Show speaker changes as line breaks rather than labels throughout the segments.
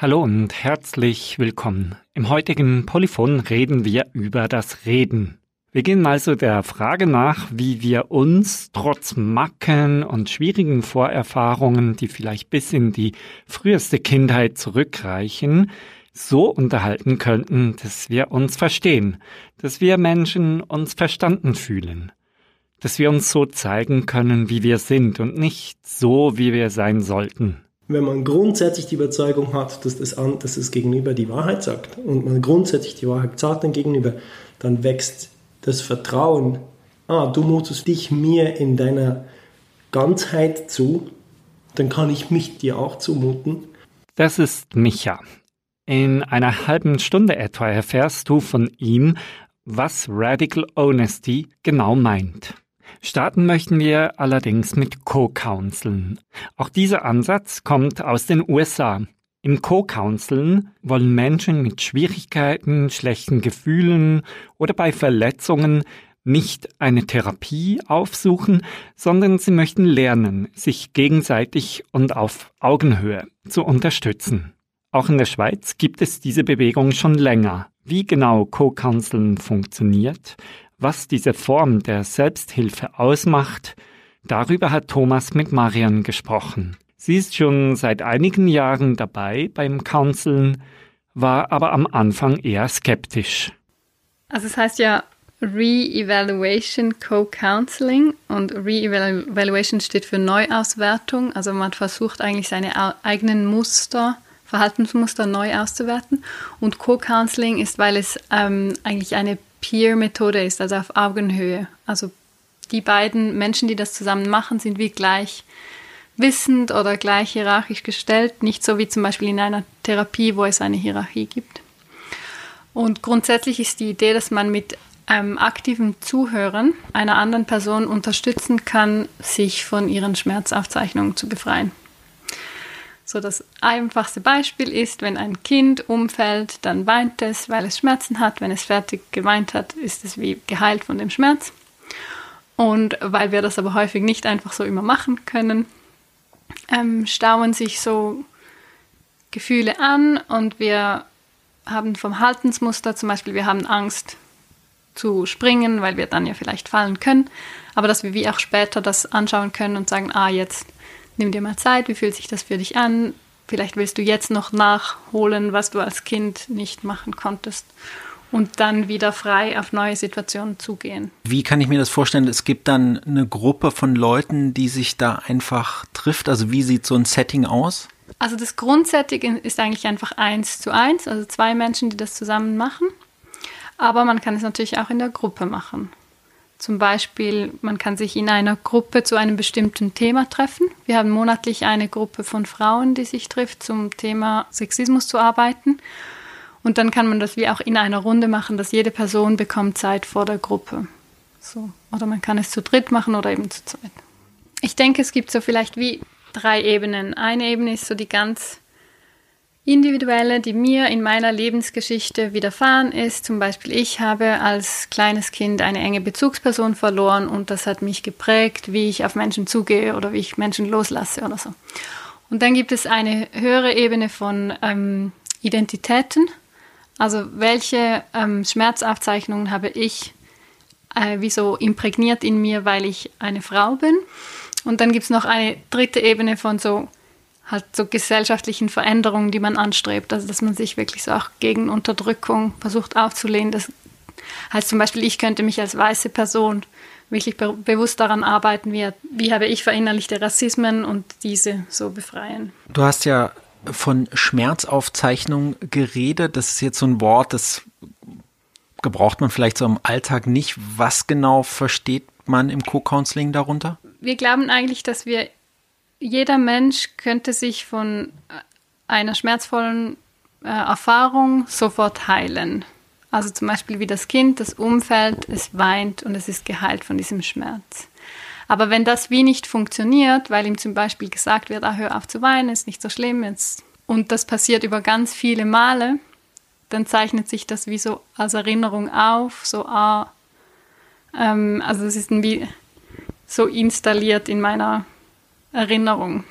Hallo und herzlich willkommen. Im heutigen Polyphon reden wir über das Reden. Wir gehen also der Frage nach, wie wir uns trotz Macken und schwierigen Vorerfahrungen, die vielleicht bis in die früheste Kindheit zurückreichen, so unterhalten könnten, dass wir uns verstehen, dass wir Menschen uns verstanden fühlen, dass wir uns so zeigen können, wie wir sind und nicht so, wie wir sein sollten
wenn man grundsätzlich die Überzeugung hat, dass das, an, dass das Gegenüber die Wahrheit sagt und man grundsätzlich die Wahrheit sagt dem Gegenüber, dann wächst das Vertrauen. Ah, du mutest dich mir in deiner Ganzheit zu, dann kann ich mich dir auch zumuten.
Das ist Micha. In einer halben Stunde etwa erfährst du von ihm, was Radical Honesty genau meint. Starten möchten wir allerdings mit Co-Counseln. Auch dieser Ansatz kommt aus den USA. Im Co-Counseln wollen Menschen mit Schwierigkeiten, schlechten Gefühlen oder bei Verletzungen nicht eine Therapie aufsuchen, sondern sie möchten lernen, sich gegenseitig und auf Augenhöhe zu unterstützen. Auch in der Schweiz gibt es diese Bewegung schon länger. Wie genau Co-Counseln funktioniert, was diese Form der Selbsthilfe ausmacht, darüber hat Thomas mit Marian gesprochen. Sie ist schon seit einigen Jahren dabei beim Counseln, war aber am Anfang eher skeptisch.
Also es heißt ja Re-Evaluation Co-Counseling und Re-Evaluation steht für Neuauswertung. Also man versucht eigentlich seine eigenen Muster, Verhaltensmuster neu auszuwerten. Und Co-Counseling ist, weil es ähm, eigentlich eine Peer-Methode ist, also auf Augenhöhe. Also die beiden Menschen, die das zusammen machen, sind wie gleich wissend oder gleich hierarchisch gestellt, nicht so wie zum Beispiel in einer Therapie, wo es eine Hierarchie gibt. Und grundsätzlich ist die Idee, dass man mit einem aktiven Zuhören einer anderen Person unterstützen kann, sich von ihren Schmerzaufzeichnungen zu befreien. So das einfachste Beispiel ist, wenn ein Kind umfällt, dann weint es, weil es Schmerzen hat. Wenn es fertig geweint hat, ist es wie geheilt von dem Schmerz. Und weil wir das aber häufig nicht einfach so immer machen können, ähm, stauen sich so Gefühle an und wir haben vom Haltensmuster zum Beispiel, wir haben Angst zu springen, weil wir dann ja vielleicht fallen können, aber dass wir wie auch später das anschauen können und sagen, ah, jetzt nimm dir mal Zeit, wie fühlt sich das für dich an? Vielleicht willst du jetzt noch nachholen, was du als Kind nicht machen konntest und dann wieder frei auf neue Situationen zugehen.
Wie kann ich mir das vorstellen? Es gibt dann eine Gruppe von Leuten, die sich da einfach trifft. Also wie sieht so ein Setting aus?
Also das Grundsetting ist eigentlich einfach eins zu eins, also zwei Menschen, die das zusammen machen. Aber man kann es natürlich auch in der Gruppe machen. Zum Beispiel, man kann sich in einer Gruppe zu einem bestimmten Thema treffen. Wir haben monatlich eine Gruppe von Frauen, die sich trifft, zum Thema Sexismus zu arbeiten. Und dann kann man das wie auch in einer Runde machen, dass jede Person bekommt Zeit vor der Gruppe. So. Oder man kann es zu dritt machen oder eben zu zweit. Ich denke, es gibt so vielleicht wie drei Ebenen. Eine Ebene ist so die ganz individuelle, die mir in meiner Lebensgeschichte widerfahren ist. Zum Beispiel, ich habe als kleines Kind eine enge Bezugsperson verloren und das hat mich geprägt, wie ich auf Menschen zugehe oder wie ich Menschen loslasse oder so. Und dann gibt es eine höhere Ebene von ähm, Identitäten. Also welche ähm, Schmerzaufzeichnungen habe ich äh, wie so imprägniert in mir, weil ich eine Frau bin. Und dann gibt es noch eine dritte Ebene von so halt so gesellschaftlichen Veränderungen, die man anstrebt. Also dass man sich wirklich so auch gegen Unterdrückung versucht aufzulehnen. Das heißt zum Beispiel, ich könnte mich als weiße Person wirklich be bewusst daran arbeiten, wie, wie habe ich verinnerlichte Rassismen und diese so befreien.
Du hast ja von Schmerzaufzeichnung geredet. Das ist jetzt so ein Wort, das gebraucht man vielleicht so im Alltag nicht. Was genau versteht man im Co-Counseling darunter?
Wir glauben eigentlich, dass wir jeder Mensch könnte sich von äh, einer schmerzvollen äh, Erfahrung sofort heilen. Also zum Beispiel wie das Kind, das umfällt, es weint und es ist geheilt von diesem Schmerz. Aber wenn das wie nicht funktioniert, weil ihm zum Beispiel gesagt wird, ah, hör auf zu weinen, ist nicht so schlimm jetzt, und das passiert über ganz viele Male, dann zeichnet sich das wie so als Erinnerung auf, so, ah, ähm, also es ist wie so installiert in meiner Erinnerung.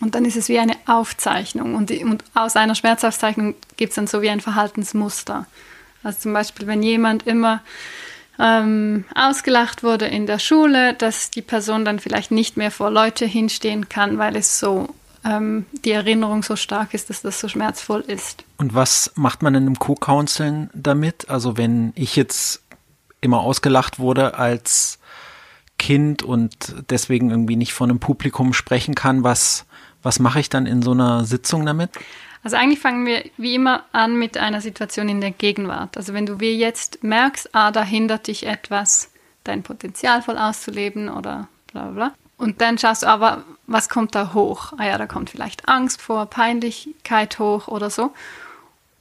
Und dann ist es wie eine Aufzeichnung. Und, und aus einer Schmerzaufzeichnung gibt es dann so wie ein Verhaltensmuster. Also zum Beispiel, wenn jemand immer ähm, ausgelacht wurde in der Schule, dass die Person dann vielleicht nicht mehr vor Leute hinstehen kann, weil es so ähm, die Erinnerung so stark ist, dass das so schmerzvoll ist.
Und was macht man denn im Co-Counseln damit? Also wenn ich jetzt immer ausgelacht wurde als Kind und deswegen irgendwie nicht vor einem Publikum sprechen kann, was was mache ich dann in so einer Sitzung damit?
Also eigentlich fangen wir wie immer an mit einer Situation in der Gegenwart. Also wenn du wie jetzt merkst, ah, da hindert dich etwas, dein Potenzial voll auszuleben oder bla bla bla. Und dann schaust du aber, was kommt da hoch? Ah ja, da kommt vielleicht Angst vor, Peinlichkeit hoch oder so.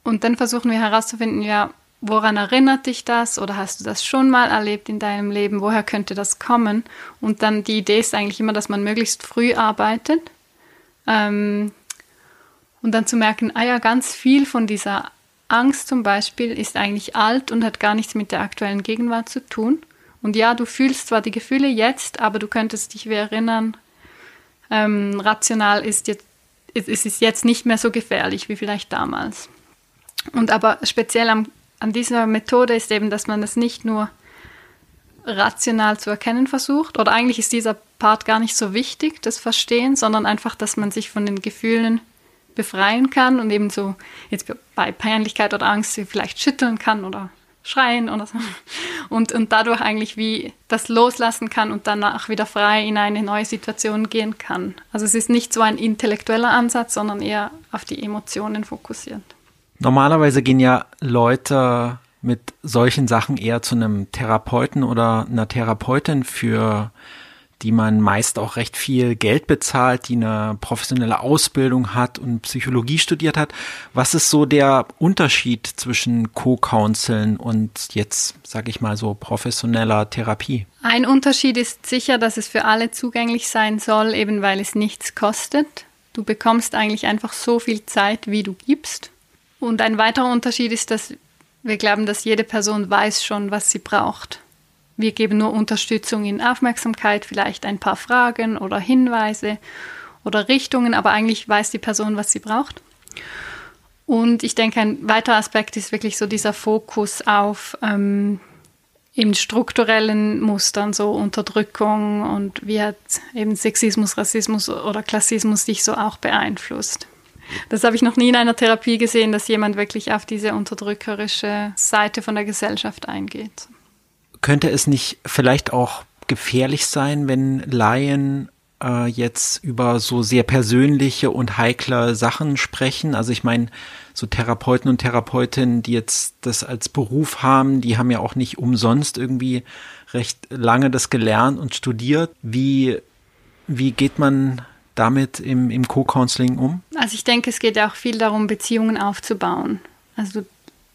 Und dann versuchen wir herauszufinden, ja, woran erinnert dich das oder hast du das schon mal erlebt in deinem Leben? Woher könnte das kommen? Und dann die Idee ist eigentlich immer, dass man möglichst früh arbeitet ähm, und dann zu merken, ah ja, ganz viel von dieser Angst zum Beispiel ist eigentlich alt und hat gar nichts mit der aktuellen Gegenwart zu tun. Und ja, du fühlst zwar die Gefühle jetzt, aber du könntest dich wie erinnern, ähm, rational ist jetzt, es ist jetzt nicht mehr so gefährlich wie vielleicht damals. Und aber speziell am, an dieser Methode ist eben, dass man es nicht nur rational zu erkennen versucht. Oder eigentlich ist dieser Part gar nicht so wichtig, das Verstehen, sondern einfach, dass man sich von den Gefühlen befreien kann und eben so jetzt bei Peinlichkeit oder Angst vielleicht schütteln kann oder schreien oder so. Und, und dadurch eigentlich wie das loslassen kann und danach wieder frei in eine neue Situation gehen kann. Also es ist nicht so ein intellektueller Ansatz, sondern eher auf die Emotionen fokussiert.
Normalerweise gehen ja Leute mit solchen Sachen eher zu einem Therapeuten oder einer Therapeutin, für die man meist auch recht viel Geld bezahlt, die eine professionelle Ausbildung hat und Psychologie studiert hat. Was ist so der Unterschied zwischen Co-Counseln und jetzt, sage ich mal so, professioneller Therapie?
Ein Unterschied ist sicher, dass es für alle zugänglich sein soll, eben weil es nichts kostet. Du bekommst eigentlich einfach so viel Zeit, wie du gibst. Und ein weiterer Unterschied ist, dass wir glauben, dass jede Person weiß schon, was sie braucht. Wir geben nur Unterstützung in Aufmerksamkeit, vielleicht ein paar Fragen oder Hinweise oder Richtungen, aber eigentlich weiß die Person, was sie braucht. Und ich denke, ein weiterer Aspekt ist wirklich so dieser Fokus auf ähm, eben strukturellen Mustern, so Unterdrückung und wie hat eben Sexismus, Rassismus oder Klassismus dich so auch beeinflusst. Das habe ich noch nie in einer Therapie gesehen, dass jemand wirklich auf diese unterdrückerische Seite von der Gesellschaft eingeht.
Könnte es nicht vielleicht auch gefährlich sein, wenn Laien äh, jetzt über so sehr persönliche und heikle Sachen sprechen? Also ich meine, so Therapeuten und Therapeutinnen, die jetzt das als Beruf haben, die haben ja auch nicht umsonst irgendwie recht lange das gelernt und studiert. Wie, wie geht man damit im, im Co-Counseling um?
Also ich denke, es geht ja auch viel darum, Beziehungen aufzubauen. Also du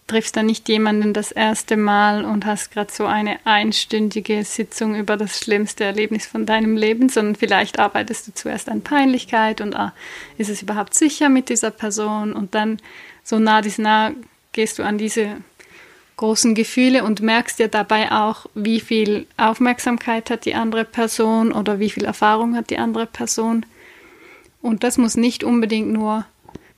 triffst da nicht jemanden das erste Mal und hast gerade so eine einstündige Sitzung über das schlimmste Erlebnis von deinem Leben, sondern vielleicht arbeitest du zuerst an Peinlichkeit und ah, ist es überhaupt sicher mit dieser Person und dann so nah dies nah gehst du an diese großen Gefühle und merkst dir dabei auch, wie viel Aufmerksamkeit hat die andere Person oder wie viel Erfahrung hat die andere Person und das muss nicht unbedingt nur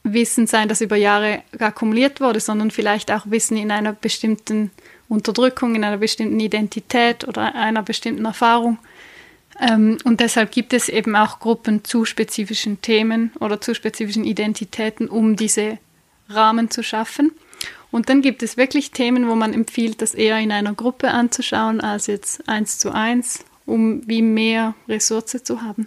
Wissen sein, das über Jahre akkumuliert wurde, sondern vielleicht auch Wissen in einer bestimmten Unterdrückung, in einer bestimmten Identität oder einer bestimmten Erfahrung. Ähm, und deshalb gibt es eben auch Gruppen zu spezifischen Themen oder zu spezifischen Identitäten, um diese Rahmen zu schaffen. Und dann gibt es wirklich Themen, wo man empfiehlt, das eher in einer Gruppe anzuschauen, als jetzt eins zu eins, um wie mehr Ressource zu haben.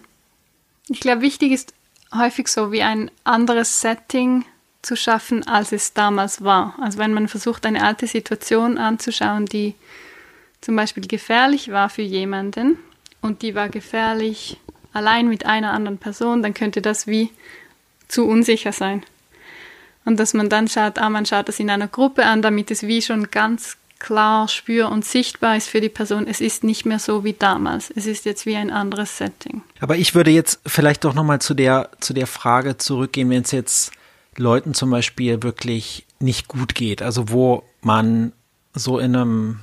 Ich glaube, wichtig ist häufig so wie ein anderes Setting zu schaffen, als es damals war. Also wenn man versucht, eine alte Situation anzuschauen, die zum Beispiel gefährlich war für jemanden und die war gefährlich allein mit einer anderen Person, dann könnte das wie zu unsicher sein. Und dass man dann schaut, ah, man schaut das in einer Gruppe an, damit es wie schon ganz klar spür und sichtbar ist für die Person, es ist nicht mehr so wie damals. Es ist jetzt wie ein anderes Setting.
Aber ich würde jetzt vielleicht doch nochmal zu der, zu der Frage zurückgehen, wenn es jetzt Leuten zum Beispiel wirklich nicht gut geht, also wo man so in einem,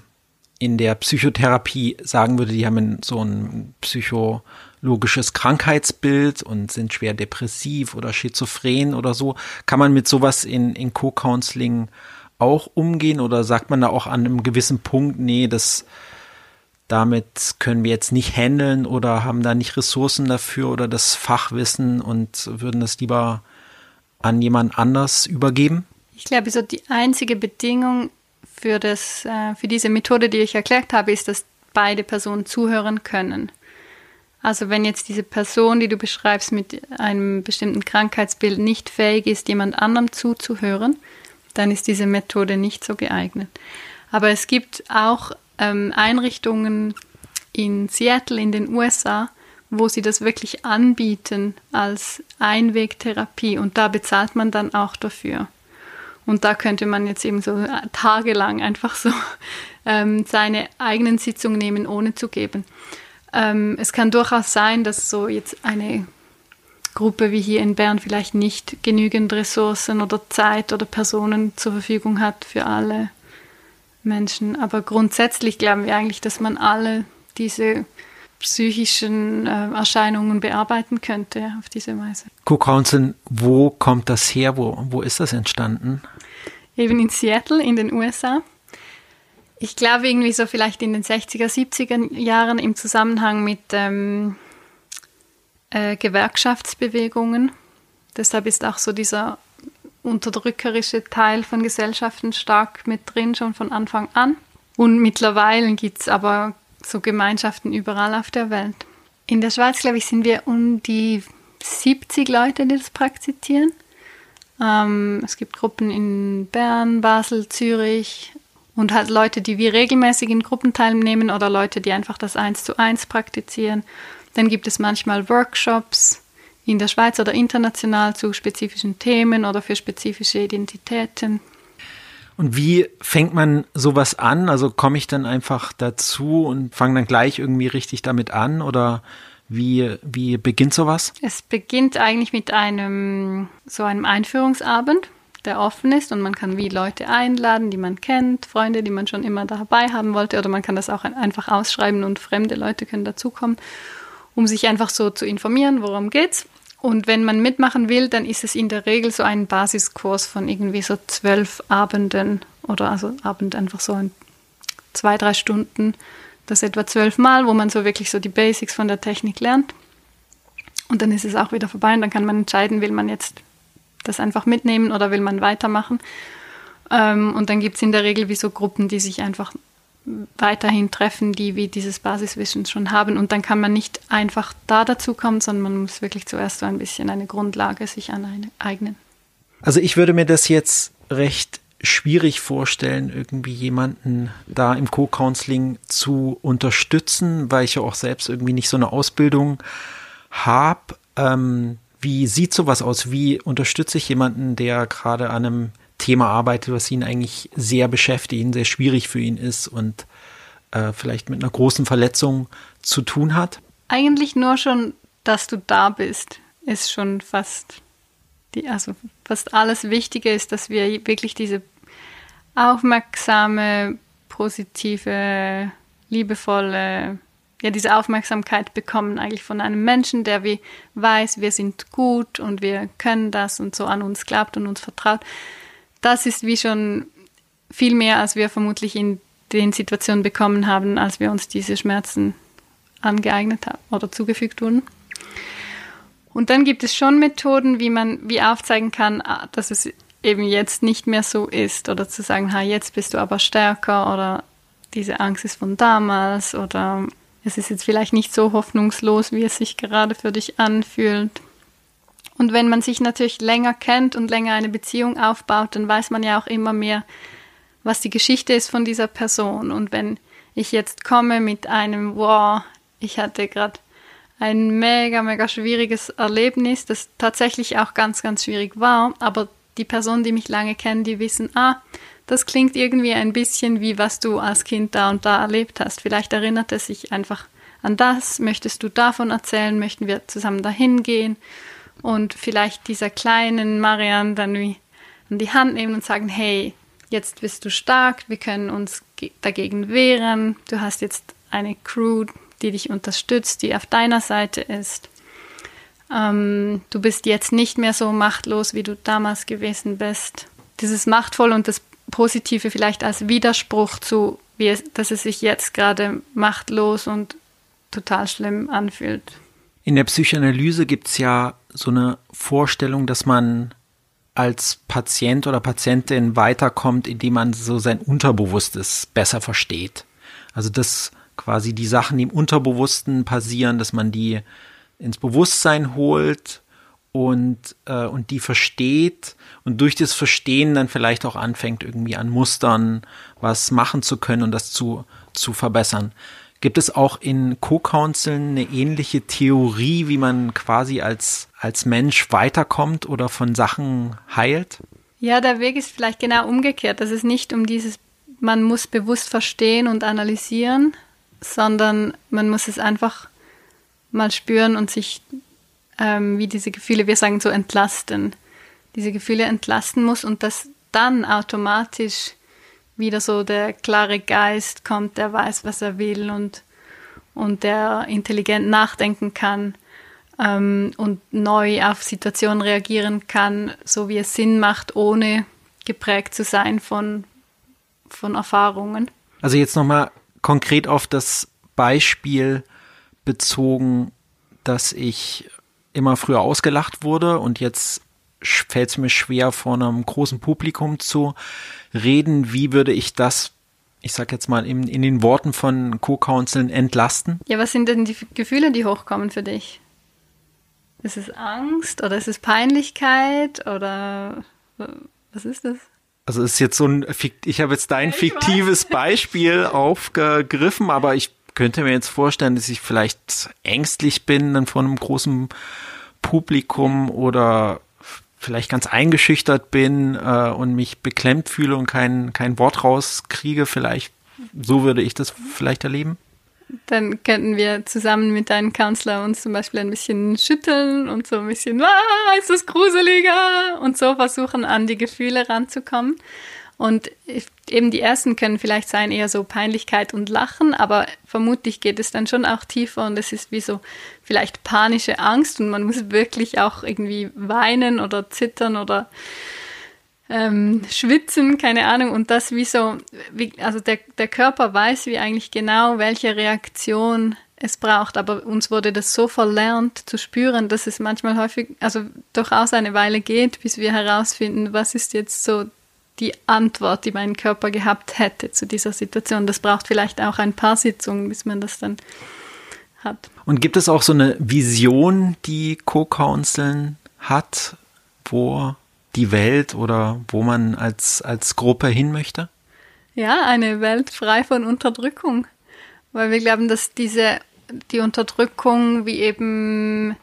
in der Psychotherapie sagen würde, die haben so einen Psycho, logisches Krankheitsbild und sind schwer depressiv oder schizophren oder so. Kann man mit sowas in, in Co-Counseling auch umgehen oder sagt man da auch an einem gewissen Punkt, nee, das damit können wir jetzt nicht handeln oder haben da nicht Ressourcen dafür oder das Fachwissen und würden das lieber an jemand anders übergeben?
Ich glaube, so die einzige Bedingung für, das, äh, für diese Methode, die ich erklärt habe, ist, dass beide Personen zuhören können. Also wenn jetzt diese Person, die du beschreibst, mit einem bestimmten Krankheitsbild nicht fähig ist, jemand anderem zuzuhören, dann ist diese Methode nicht so geeignet. Aber es gibt auch ähm, Einrichtungen in Seattle in den USA, wo sie das wirklich anbieten als Einwegtherapie und da bezahlt man dann auch dafür. Und da könnte man jetzt eben so tagelang einfach so ähm, seine eigenen Sitzungen nehmen, ohne zu geben. Ähm, es kann durchaus sein, dass so jetzt eine Gruppe wie hier in Bern vielleicht nicht genügend Ressourcen oder Zeit oder Personen zur Verfügung hat für alle Menschen. Aber grundsätzlich glauben wir eigentlich, dass man alle diese psychischen äh, Erscheinungen bearbeiten könnte auf diese Weise.
Co-Counseling, wo kommt das her? Wo, wo ist das entstanden?
Eben in Seattle in den USA. Ich glaube irgendwie so vielleicht in den 60er, 70er Jahren im Zusammenhang mit ähm, äh, Gewerkschaftsbewegungen. Deshalb ist auch so dieser unterdrückerische Teil von Gesellschaften stark mit drin, schon von Anfang an. Und mittlerweile gibt es aber so Gemeinschaften überall auf der Welt. In der Schweiz, glaube ich, sind wir um die 70 Leute, die das praktizieren. Ähm, es gibt Gruppen in Bern, Basel, Zürich und halt Leute, die wir regelmäßig in Gruppen teilnehmen oder Leute, die einfach das eins zu eins praktizieren. Dann gibt es manchmal Workshops in der Schweiz oder international zu spezifischen Themen oder für spezifische Identitäten.
Und wie fängt man sowas an? Also komme ich dann einfach dazu und fange dann gleich irgendwie richtig damit an oder wie, wie beginnt sowas?
Es beginnt eigentlich mit einem so einem Einführungsabend, der offen ist und man kann wie Leute einladen, die man kennt, Freunde, die man schon immer dabei haben wollte oder man kann das auch einfach ausschreiben und fremde Leute können dazukommen, um sich einfach so zu informieren, worum geht's. Und wenn man mitmachen will, dann ist es in der Regel so ein Basiskurs von irgendwie so zwölf Abenden oder also Abend einfach so ein, zwei, drei Stunden, das etwa zwölf Mal, wo man so wirklich so die Basics von der Technik lernt. Und dann ist es auch wieder vorbei und dann kann man entscheiden, will man jetzt das einfach mitnehmen oder will man weitermachen. Ähm, und dann gibt es in der Regel wie so Gruppen, die sich einfach weiterhin treffen, die wie dieses Basiswissen schon haben. Und dann kann man nicht einfach da dazu kommen, sondern man muss wirklich zuerst so ein bisschen eine Grundlage sich aneignen.
Also ich würde mir das jetzt recht schwierig vorstellen, irgendwie jemanden da im Co-Counseling zu unterstützen, weil ich ja auch selbst irgendwie nicht so eine Ausbildung habe. Ähm, wie sieht sowas aus? Wie unterstütze ich jemanden, der gerade an einem Thema arbeitet, was ihn eigentlich sehr beschäftigt, sehr schwierig für ihn ist und äh, vielleicht mit einer großen Verletzung zu tun hat?
Eigentlich nur schon, dass du da bist, ist schon fast die, also fast alles Wichtige ist, dass wir wirklich diese aufmerksame, positive, liebevolle, ja, diese Aufmerksamkeit bekommen eigentlich von einem Menschen, der wie weiß, wir sind gut und wir können das und so an uns glaubt und uns vertraut das ist wie schon viel mehr, als wir vermutlich in den Situationen bekommen haben, als wir uns diese Schmerzen angeeignet haben oder zugefügt wurden. Und dann gibt es schon Methoden, wie man wie aufzeigen kann, ah, dass es eben jetzt nicht mehr so ist oder zu sagen, ha, jetzt bist du aber stärker oder diese Angst ist von damals oder es ist jetzt vielleicht nicht so hoffnungslos, wie es sich gerade für dich anfühlt. Und wenn man sich natürlich länger kennt und länger eine Beziehung aufbaut, dann weiß man ja auch immer mehr, was die Geschichte ist von dieser Person. Und wenn ich jetzt komme mit einem, wow, ich hatte gerade ein mega, mega schwieriges Erlebnis, das tatsächlich auch ganz, ganz schwierig war, aber die Personen, die mich lange kennen, die wissen, ah, das klingt irgendwie ein bisschen wie was du als Kind da und da erlebt hast. Vielleicht erinnert es sich einfach an das. Möchtest du davon erzählen? Möchten wir zusammen dahin gehen? Und vielleicht dieser kleinen Marianne dann an die Hand nehmen und sagen, hey, jetzt bist du stark, wir können uns dagegen wehren, du hast jetzt eine Crew, die dich unterstützt, die auf deiner Seite ist. Ähm, du bist jetzt nicht mehr so machtlos, wie du damals gewesen bist. Dieses Machtvoll und das Positive vielleicht als Widerspruch zu, wie es, dass es sich jetzt gerade machtlos und total schlimm anfühlt.
In der Psychoanalyse gibt es ja so eine Vorstellung, dass man als Patient oder Patientin weiterkommt, indem man so sein Unterbewusstes besser versteht. Also dass quasi die Sachen, die im Unterbewussten passieren, dass man die ins Bewusstsein holt und, äh, und die versteht und durch das Verstehen dann vielleicht auch anfängt, irgendwie an Mustern was machen zu können und das zu, zu verbessern. Gibt es auch in Co-Counseln eine ähnliche Theorie, wie man quasi als, als Mensch weiterkommt oder von Sachen heilt?
Ja, der Weg ist vielleicht genau umgekehrt, dass es nicht um dieses, man muss bewusst verstehen und analysieren, sondern man muss es einfach mal spüren und sich ähm, wie diese Gefühle, wir sagen so entlasten, diese Gefühle entlasten muss und das dann automatisch wieder so der klare Geist kommt, der weiß, was er will und, und der intelligent nachdenken kann ähm, und neu auf Situationen reagieren kann, so wie es Sinn macht, ohne geprägt zu sein von, von Erfahrungen.
Also jetzt nochmal konkret auf das Beispiel bezogen, dass ich immer früher ausgelacht wurde und jetzt fällt es mir schwer, vor einem großen Publikum zu reden. Wie würde ich das, ich sag jetzt mal, in, in den Worten von Co-Counseln entlasten?
Ja, was sind denn die Gefühle, die hochkommen für dich? Ist es Angst oder ist es Peinlichkeit oder was ist das?
Also es ist jetzt so ein, ich habe jetzt dein ich fiktives weiß. Beispiel aufgegriffen, aber ich könnte mir jetzt vorstellen, dass ich vielleicht ängstlich bin dann vor einem großen Publikum oder vielleicht ganz eingeschüchtert bin äh, und mich beklemmt fühle und kein, kein Wort rauskriege, vielleicht so würde ich das vielleicht erleben.
Dann könnten wir zusammen mit deinem Kanzler uns zum Beispiel ein bisschen schütteln und so ein bisschen, ah, ist das gruseliger und so versuchen an die Gefühle ranzukommen. Und eben die ersten können vielleicht sein eher so Peinlichkeit und Lachen, aber vermutlich geht es dann schon auch tiefer und es ist wie so vielleicht panische Angst und man muss wirklich auch irgendwie weinen oder zittern oder ähm, schwitzen, keine Ahnung. Und das wie so, wie, also der, der Körper weiß wie eigentlich genau, welche Reaktion es braucht, aber uns wurde das so verlernt zu spüren, dass es manchmal häufig, also durchaus eine Weile geht, bis wir herausfinden, was ist jetzt so die Antwort, die mein Körper gehabt hätte zu dieser Situation. Das braucht vielleicht auch ein paar Sitzungen, bis man das dann hat.
Und gibt es auch so eine Vision, die Co-Counseln hat, wo die Welt oder wo man als, als Gruppe hin möchte?
Ja, eine Welt frei von Unterdrückung. Weil wir glauben, dass diese, die Unterdrückung wie eben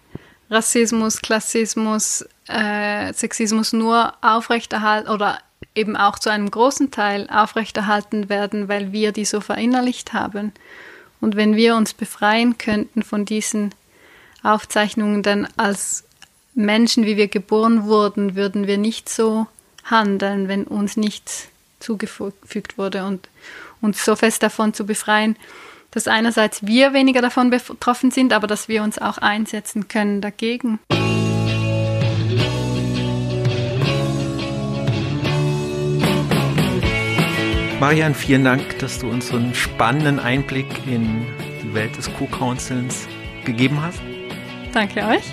Rassismus, Klassismus, äh, Sexismus nur aufrechterhalten oder eben auch zu einem großen Teil aufrechterhalten werden, weil wir die so verinnerlicht haben. Und wenn wir uns befreien könnten von diesen Aufzeichnungen, dann als Menschen, wie wir geboren wurden, würden wir nicht so handeln, wenn uns nichts zugefügt wurde und uns so fest davon zu befreien, dass einerseits wir weniger davon betroffen sind, aber dass wir uns auch einsetzen können dagegen.
Marian, vielen Dank, dass du uns so einen spannenden Einblick in die Welt des Co-Counselns gegeben hast.
Danke euch.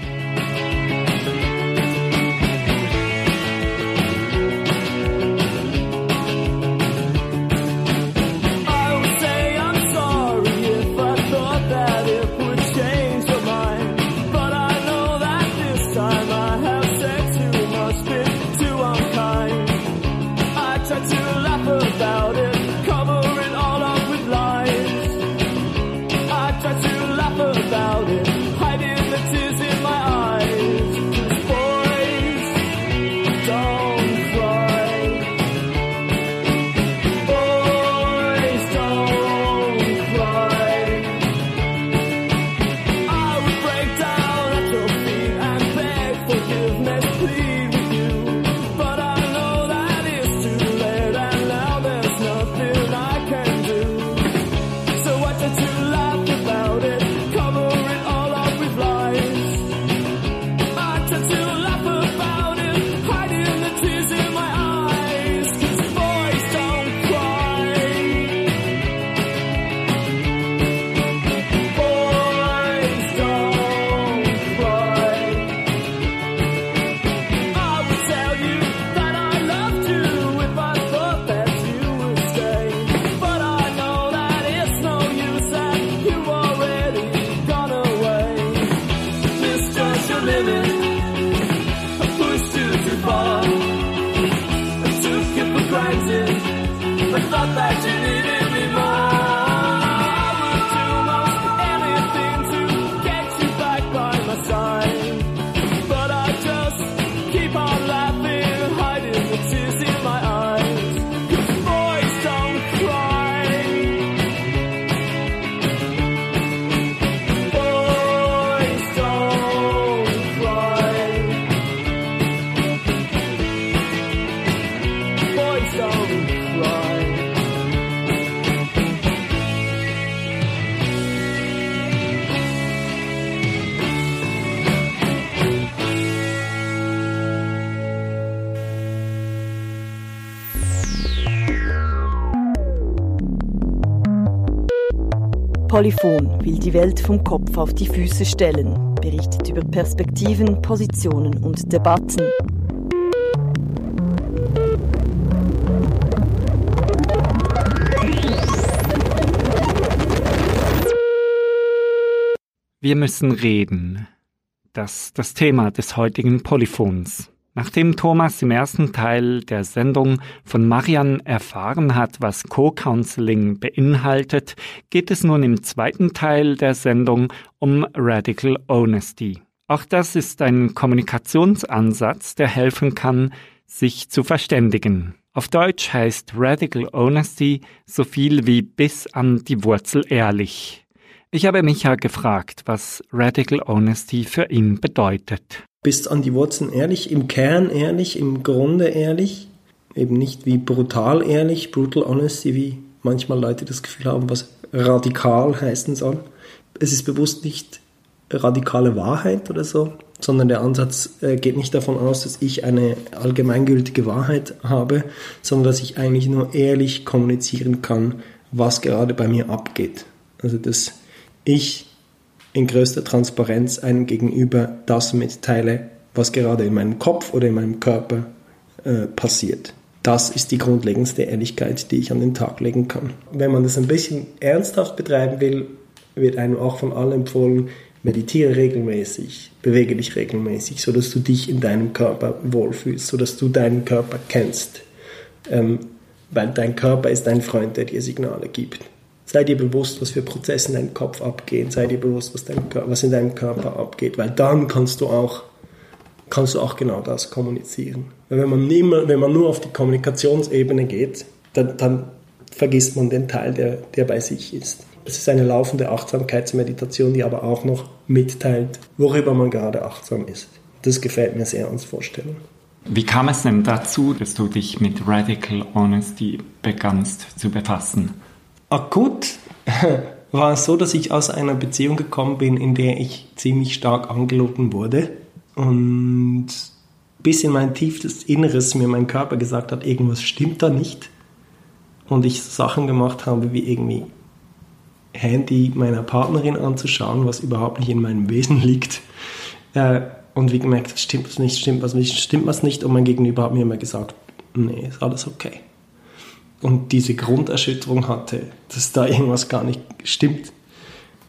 Polyphon will die Welt vom Kopf auf die Füße stellen, berichtet über Perspektiven, Positionen und Debatten.
Wir müssen reden. Das das Thema des heutigen Polyphons. Nachdem Thomas im ersten Teil der Sendung von Marian erfahren hat, was Co-Counseling beinhaltet, geht es nun im zweiten Teil der Sendung um Radical Honesty. Auch das ist ein Kommunikationsansatz, der helfen kann, sich zu verständigen. Auf Deutsch heißt Radical Honesty so viel wie bis an die Wurzel ehrlich. Ich habe Micha gefragt, was Radical Honesty für ihn bedeutet
bist an die Wurzeln ehrlich, im Kern ehrlich, im Grunde ehrlich, eben nicht wie brutal ehrlich, brutal honesty, wie manchmal Leute das Gefühl haben, was radikal heißen soll. Es ist bewusst nicht radikale Wahrheit oder so, sondern der Ansatz äh, geht nicht davon aus, dass ich eine allgemeingültige Wahrheit habe, sondern dass ich eigentlich nur ehrlich kommunizieren kann, was gerade bei mir abgeht. Also dass ich in größter Transparenz einem gegenüber das mitteile, was gerade in meinem Kopf oder in meinem Körper äh, passiert. Das ist die grundlegendste Ehrlichkeit, die ich an den Tag legen kann. Wenn man das ein bisschen ernsthaft betreiben will, wird einem auch von allen empfohlen, meditiere regelmäßig, bewege dich regelmäßig, sodass du dich in deinem Körper wohlfühlst, sodass du deinen Körper kennst. Ähm, weil dein Körper ist ein Freund, der dir Signale gibt. Sei dir bewusst, was für Prozesse in deinem Kopf abgehen. Sei dir bewusst, was, dein, was in deinem Körper abgeht. Weil dann kannst du auch, kannst du auch genau das kommunizieren. Weil wenn man, immer, wenn man nur auf die Kommunikationsebene geht, dann, dann vergisst man den Teil, der, der bei sich ist. Es ist eine laufende Achtsamkeitsmeditation, die aber auch noch mitteilt, worüber man gerade achtsam ist. Das gefällt mir sehr als Vorstellung.
Wie kam es denn dazu, dass du dich mit Radical Honesty begannst zu befassen?
Akut war es so, dass ich aus einer Beziehung gekommen bin, in der ich ziemlich stark angelogen wurde und bis in mein tiefstes Inneres mir mein Körper gesagt hat, irgendwas stimmt da nicht und ich Sachen gemacht habe, wie irgendwie Handy meiner Partnerin anzuschauen, was überhaupt nicht in meinem Wesen liegt. Äh, und wie gemerkt, stimmt was nicht, stimmt was nicht, stimmt was nicht. Und mein Gegenüber hat mir immer gesagt, nee, ist alles okay und diese Grunderschütterung hatte, dass da irgendwas gar nicht stimmt.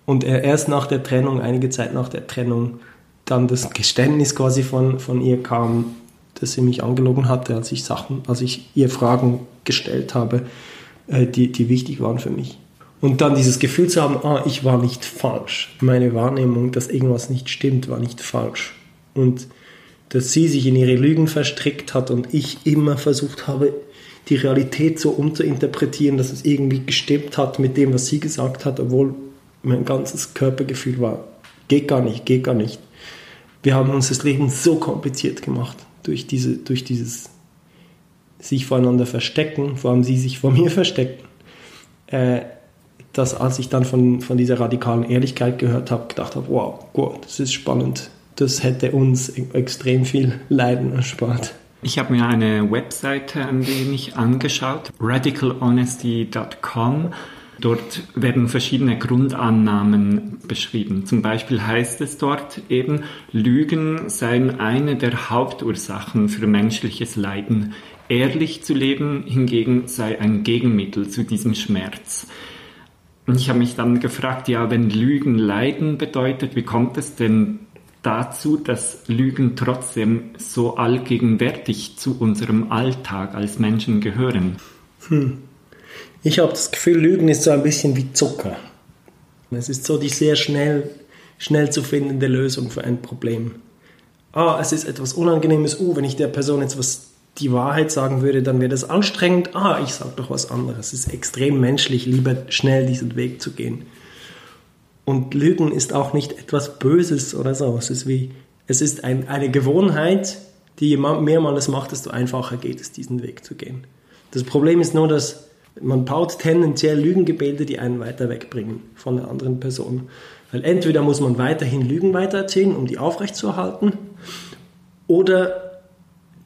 Und er erst nach der Trennung, einige Zeit nach der Trennung, dann das Geständnis quasi von, von ihr kam, dass sie mich angelogen hatte, als ich Sachen, als ich ihr Fragen gestellt habe, äh, die, die wichtig waren für mich. Und dann dieses Gefühl zu haben, ah, ich war nicht falsch. Meine Wahrnehmung, dass irgendwas nicht stimmt, war nicht falsch. Und dass sie sich in ihre Lügen verstrickt hat und ich immer versucht habe, die Realität so umzuinterpretieren, dass es irgendwie gestimmt hat mit dem, was sie gesagt hat, obwohl mein ganzes Körpergefühl war, geht gar nicht, geht gar nicht. Wir haben uns das Leben so kompliziert gemacht durch, diese, durch dieses sich voreinander verstecken, vor allem sie sich vor mir verstecken, äh, dass als ich dann von, von dieser radikalen Ehrlichkeit gehört habe, gedacht habe, wow, gut, das ist spannend, das hätte uns extrem viel Leiden erspart.
Ich habe mir eine Webseite ein wenig angeschaut, radicalhonesty.com. Dort werden verschiedene Grundannahmen beschrieben. Zum Beispiel heißt es dort eben, Lügen seien eine der Hauptursachen für menschliches Leiden. Ehrlich zu leben hingegen sei ein Gegenmittel zu diesem Schmerz. Ich habe mich dann gefragt, ja, wenn Lügen Leiden bedeutet, wie kommt es denn dazu, dass Lügen trotzdem so allgegenwärtig zu unserem Alltag als Menschen gehören?
Hm. Ich habe das Gefühl, Lügen ist so ein bisschen wie Zucker. Es ist so die sehr schnell, schnell zu findende Lösung für ein Problem. Ah, es ist etwas Unangenehmes. Uh, wenn ich der Person jetzt was die Wahrheit sagen würde, dann wäre das anstrengend. Ah, ich sage doch was anderes. Es ist extrem menschlich, lieber schnell diesen Weg zu gehen. Und Lügen ist auch nicht etwas Böses oder so. Es ist wie, es ist ein, eine Gewohnheit, die je mehr man es macht, desto einfacher geht es, diesen Weg zu gehen. Das Problem ist nur, dass man baut tendenziell Lügengebilde, die einen weiter wegbringen von der anderen Person. Weil entweder muss man weiterhin Lügen weitererzählen, um die aufrechtzuerhalten, oder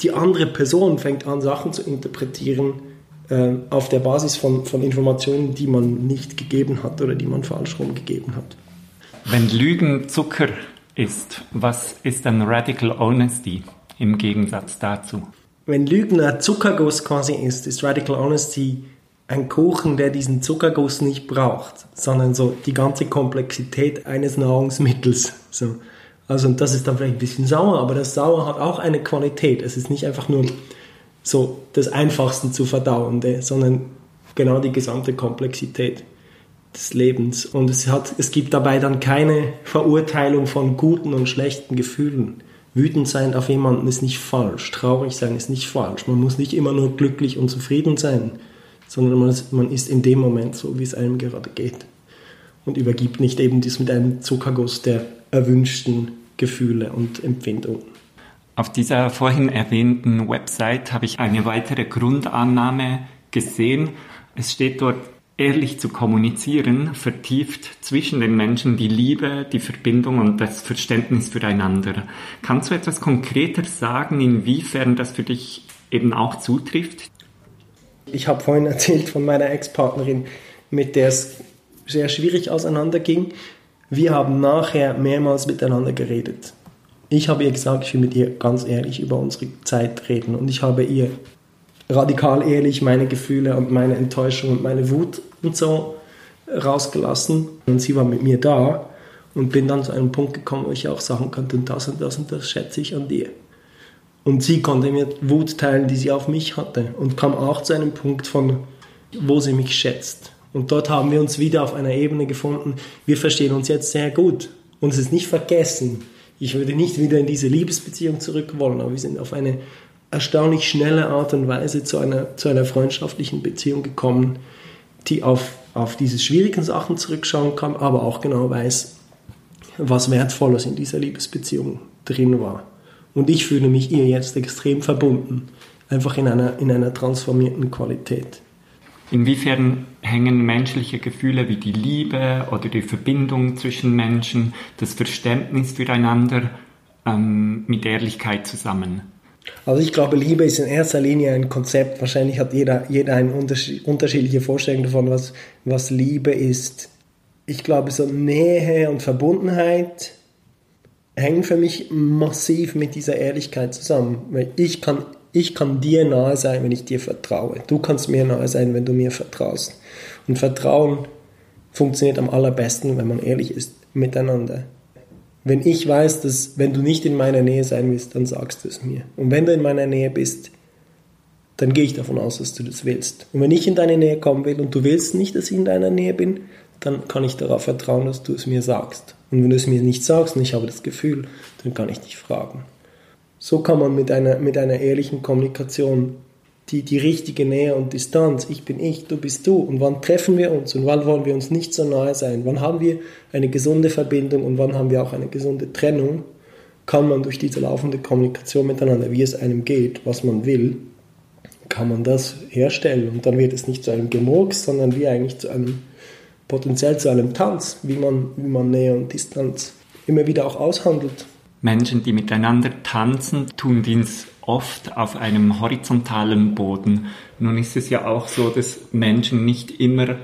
die andere Person fängt an, Sachen zu interpretieren äh, auf der Basis von, von Informationen, die man nicht gegeben hat oder die man falsch rumgegeben hat.
Wenn Lügen Zucker ist, was ist dann Radical Honesty im Gegensatz dazu?
Wenn Lügen ein Zuckerguss quasi ist, ist Radical Honesty ein Kuchen, der diesen Zuckerguss nicht braucht, sondern so die ganze Komplexität eines Nahrungsmittels. So. Also das ist dann vielleicht ein bisschen sauer, aber das Sauer hat auch eine Qualität. Es ist nicht einfach nur so das Einfachste zu verdauende, sondern genau die gesamte Komplexität des Lebens. Und es, hat, es gibt dabei dann keine Verurteilung von guten und schlechten Gefühlen. Wütend sein auf jemanden ist nicht falsch, traurig sein ist nicht falsch. Man muss nicht immer nur glücklich und zufrieden sein, sondern man ist, man ist in dem Moment so, wie es einem gerade geht. Und übergibt nicht eben dies mit einem Zuckerguss der erwünschten Gefühle und Empfindungen.
Auf dieser vorhin erwähnten Website habe ich eine weitere Grundannahme gesehen. Es steht dort, ehrlich zu kommunizieren, vertieft zwischen den Menschen die Liebe, die Verbindung und das Verständnis füreinander. Kannst du etwas konkreter sagen, inwiefern das für dich eben auch zutrifft?
Ich habe vorhin erzählt von meiner Ex-Partnerin, mit der es sehr schwierig auseinanderging. Wir haben nachher mehrmals miteinander geredet. Ich habe ihr gesagt, ich will mit ihr ganz ehrlich über unsere Zeit reden und ich habe ihr radikal ehrlich meine Gefühle und meine Enttäuschung und meine Wut und so rausgelassen. Und sie war mit mir da und bin dann zu einem Punkt gekommen, wo ich auch sagen konnte, und das und das und das schätze ich an dir. Und sie konnte mir Wut teilen, die sie auf mich hatte und kam auch zu einem Punkt von, wo sie mich schätzt. Und dort haben wir uns wieder auf einer Ebene gefunden. Wir verstehen uns jetzt sehr gut. Und es ist nicht vergessen. Ich würde nicht wieder in diese Liebesbeziehung zurück wollen, aber wir sind auf eine erstaunlich schnelle Art und Weise zu einer, zu einer freundschaftlichen Beziehung gekommen, die auf, auf diese schwierigen Sachen zurückschauen kann, aber auch genau weiß, was Wertvolles in dieser Liebesbeziehung drin war. Und ich fühle mich ihr jetzt extrem verbunden, einfach in einer, in einer transformierten Qualität.
Inwiefern hängen menschliche Gefühle wie die Liebe oder die Verbindung zwischen Menschen, das Verständnis füreinander ähm, mit Ehrlichkeit zusammen?
Also ich glaube, Liebe ist in erster Linie ein Konzept. Wahrscheinlich hat jeder, jeder eine unterschiedliche Vorstellung davon, was, was Liebe ist. Ich glaube, so Nähe und Verbundenheit hängen für mich massiv mit dieser Ehrlichkeit zusammen. Weil ich kann, ich kann dir nahe sein, wenn ich dir vertraue. Du kannst mir nahe sein, wenn du mir vertraust. Und Vertrauen funktioniert am allerbesten, wenn man ehrlich ist miteinander. Wenn ich weiß, dass wenn du nicht in meiner Nähe sein willst, dann sagst du es mir. Und wenn du in meiner Nähe bist, dann gehe ich davon aus, dass du das willst. Und wenn ich in deine Nähe kommen will und du willst nicht, dass ich in deiner Nähe bin, dann kann ich darauf vertrauen, dass du es mir sagst. Und wenn du es mir nicht sagst und ich habe das Gefühl, dann kann ich dich fragen. So kann man mit einer, mit einer ehrlichen Kommunikation die, die richtige Nähe und Distanz, ich bin ich, du bist du, und wann treffen wir uns und wann wollen wir uns nicht so nahe sein, wann haben wir eine gesunde Verbindung und wann haben wir auch eine gesunde Trennung, kann man durch diese laufende Kommunikation miteinander, wie es einem geht, was man will, kann man das herstellen und dann wird es nicht zu einem Gemurks, sondern wie eigentlich zu einem potenziell zu einem Tanz, wie man, wie man Nähe und Distanz immer wieder auch aushandelt.
Menschen, die miteinander tanzen, tun dies oft auf einem horizontalen Boden. Nun ist es ja auch so, dass Menschen nicht immer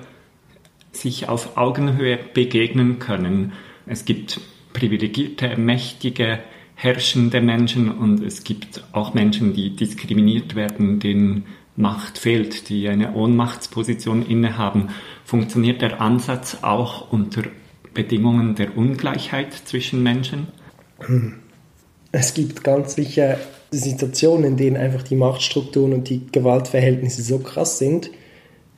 sich auf Augenhöhe begegnen können. Es gibt privilegierte, mächtige, herrschende Menschen und es gibt auch Menschen, die diskriminiert werden, denen Macht fehlt, die eine Ohnmachtsposition innehaben. Funktioniert der Ansatz auch unter Bedingungen der Ungleichheit zwischen Menschen?
Es gibt ganz sicher Situationen, in denen einfach die Machtstrukturen und die Gewaltverhältnisse so krass sind,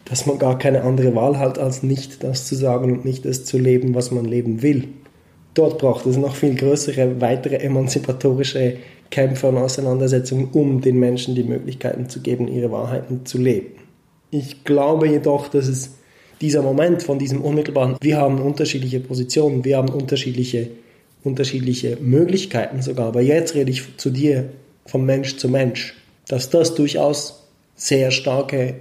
dass man gar keine andere Wahl hat, als nicht das zu sagen und nicht das zu leben, was man leben will. Dort braucht es noch viel größere, weitere emanzipatorische Kämpfe und Auseinandersetzungen, um den Menschen die Möglichkeiten zu geben, ihre Wahrheiten zu leben. Ich glaube jedoch, dass es dieser Moment von diesem unmittelbaren, wir haben unterschiedliche Positionen, wir haben unterschiedliche, unterschiedliche Möglichkeiten sogar, aber jetzt rede ich zu dir vom Mensch zu Mensch, dass das durchaus sehr starke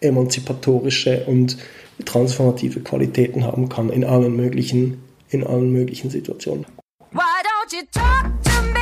emanzipatorische und transformative Qualitäten haben kann in allen möglichen, in allen möglichen Situationen. Why don't you talk to me?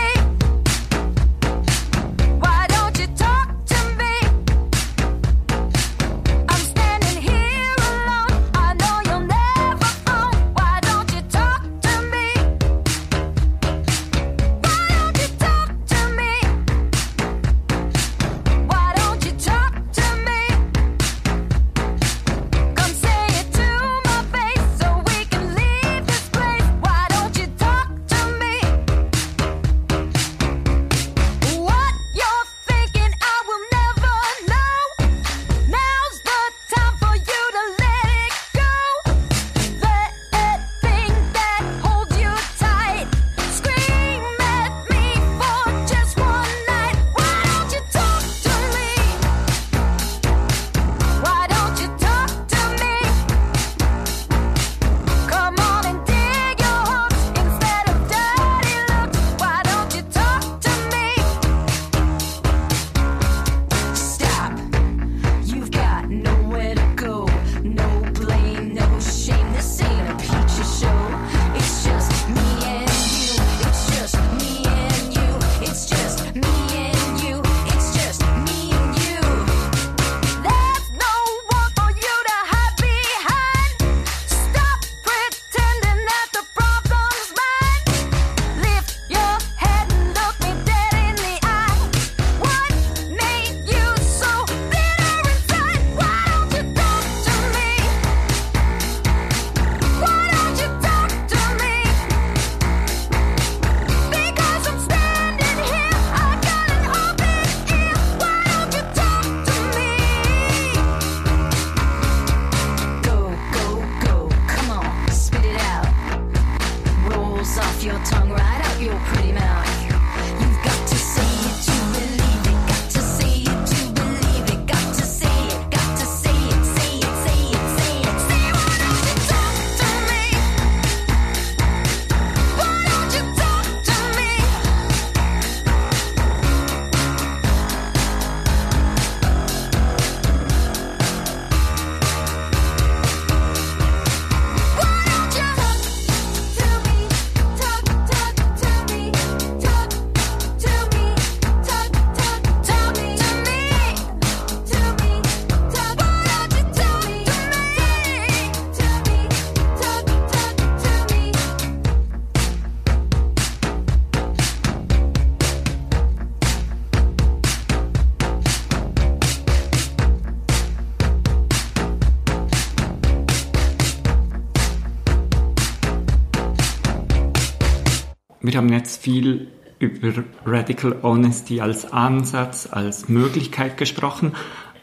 Wir haben jetzt viel über Radical Honesty als Ansatz, als Möglichkeit gesprochen,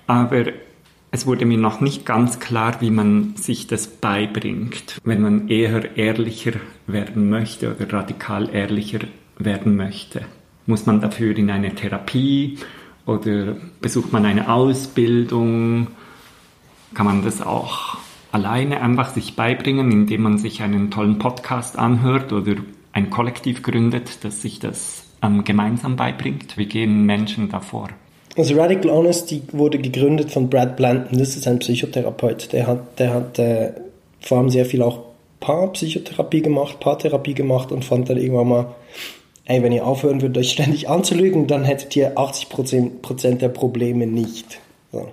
aber es wurde mir noch nicht ganz klar, wie man sich das beibringt, wenn man eher ehrlicher werden möchte oder radikal ehrlicher werden möchte. Muss man dafür in eine Therapie oder besucht man eine Ausbildung? Kann man das auch alleine einfach sich beibringen, indem man sich einen tollen Podcast anhört oder ein Kollektiv gründet, das sich das ähm, gemeinsam beibringt? Wie gehen Menschen davor?
Also Radical Honesty wurde gegründet von Brad Blanton, das ist ein Psychotherapeut. Der hat, der hat äh, vor allem sehr viel auch Paarpsychotherapie gemacht, Paartherapie gemacht und fand dann irgendwann mal, ey, wenn ihr aufhören würdet, euch ständig anzulügen, dann hättet ihr 80% der Probleme nicht. So.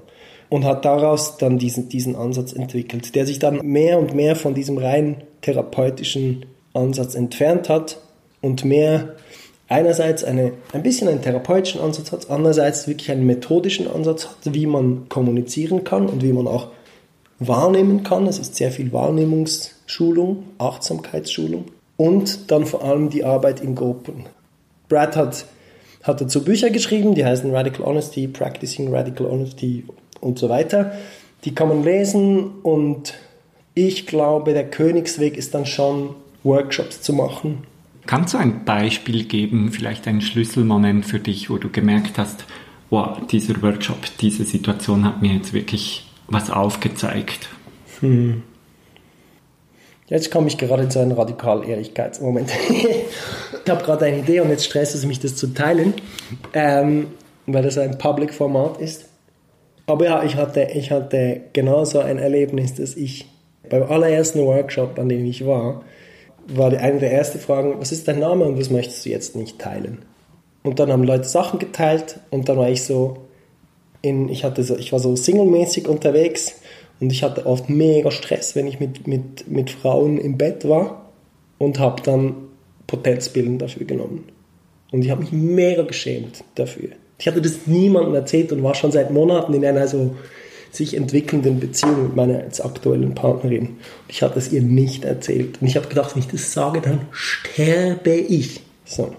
Und hat daraus dann diesen, diesen Ansatz entwickelt, der sich dann mehr und mehr von diesem rein therapeutischen Ansatz entfernt hat und mehr einerseits eine, ein bisschen einen therapeutischen Ansatz hat, andererseits wirklich einen methodischen Ansatz hat, wie man kommunizieren kann und wie man auch wahrnehmen kann. Es ist sehr viel Wahrnehmungsschulung, Achtsamkeitsschulung und dann vor allem die Arbeit in Gruppen. Brad hat, hat dazu Bücher geschrieben, die heißen Radical Honesty, Practicing Radical Honesty und so weiter.
die kann man lesen und ich glaube, der Königsweg ist dann schon, Workshops zu machen.
Kannst du ein Beispiel geben, vielleicht einen Schlüsselmoment für dich, wo du gemerkt hast, wow, dieser Workshop, diese Situation hat mir jetzt wirklich was aufgezeigt? Hm.
Jetzt komme ich gerade so einen Radikal-Ehrlichkeitsmoment. ich habe gerade eine Idee und jetzt stresst es mich, das zu teilen, ähm, weil das ein Public-Format ist. Aber ja, ich hatte, ich hatte genauso ein Erlebnis, dass ich beim allerersten Workshop, an dem ich war, war eine der ersten Fragen, was ist dein Name und was möchtest du jetzt nicht teilen? Und dann haben Leute Sachen geteilt und dann war ich so, in, ich, hatte so ich war so singlemäßig unterwegs und ich hatte oft mega Stress, wenn ich mit, mit, mit Frauen im Bett war und habe dann Potenzpillen dafür genommen. Und ich habe mich mega geschämt dafür. Ich hatte das niemandem erzählt und war schon seit Monaten in einer so sich entwickelnden Beziehung mit meiner jetzt aktuellen Partnerin. Und ich hatte es ihr nicht erzählt. Und ich habe gedacht, wenn ich das sage, dann sterbe ich. So.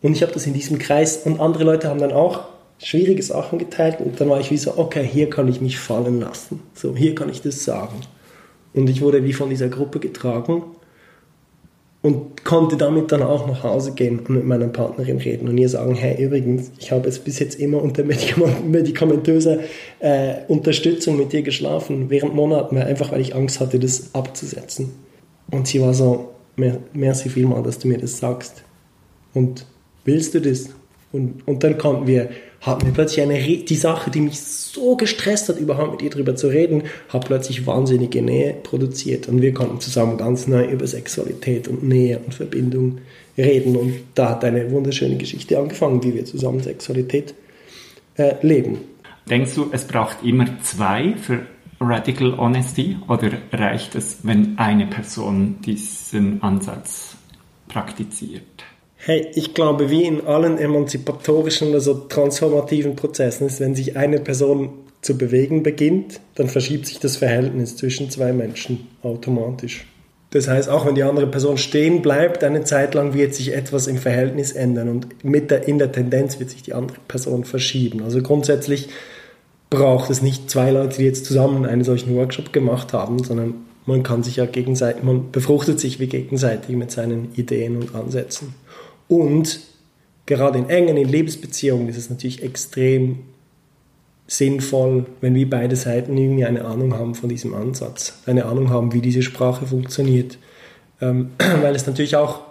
Und ich habe das in diesem Kreis und andere Leute haben dann auch schwierige Sachen geteilt und dann war ich wie so, okay, hier kann ich mich fallen lassen. So, hier kann ich das sagen. Und ich wurde wie von dieser Gruppe getragen und konnte damit dann auch nach Hause gehen und mit meiner Partnerin reden und ihr sagen, hey, übrigens, ich habe jetzt bis jetzt immer unter medikamentöser äh, Unterstützung mit dir geschlafen, während Monaten, einfach weil ich Angst hatte, das abzusetzen. Und sie war so, merci vielmal, dass du mir das sagst. Und willst du das? Und, und dann konnten wir hat mir plötzlich eine, die Sache, die mich so gestresst hat, überhaupt mit ihr darüber zu reden, hat plötzlich wahnsinnige Nähe produziert. Und wir konnten zusammen ganz neu über Sexualität und Nähe und Verbindung reden. Und da hat eine wunderschöne Geschichte angefangen, wie wir zusammen Sexualität äh, leben.
Denkst du, es braucht immer zwei für Radical Honesty oder reicht es, wenn eine Person diesen Ansatz praktiziert?
Hey, ich glaube, wie in allen emanzipatorischen, also transformativen Prozessen ist, wenn sich eine Person zu bewegen beginnt, dann verschiebt sich das Verhältnis zwischen zwei Menschen automatisch. Das heißt, auch wenn die andere Person stehen bleibt, eine Zeit lang wird sich etwas im Verhältnis ändern und mit der, in der Tendenz wird sich die andere Person verschieben. Also grundsätzlich braucht es nicht zwei Leute, die jetzt zusammen einen solchen Workshop gemacht haben, sondern man kann sich ja gegenseitig, man befruchtet sich wie gegenseitig mit seinen Ideen und Ansätzen. Und gerade in engen, in Lebensbeziehungen ist es natürlich extrem sinnvoll, wenn wir beide Seiten irgendwie eine Ahnung haben von diesem Ansatz, eine Ahnung haben, wie diese Sprache funktioniert. Ähm, weil es natürlich auch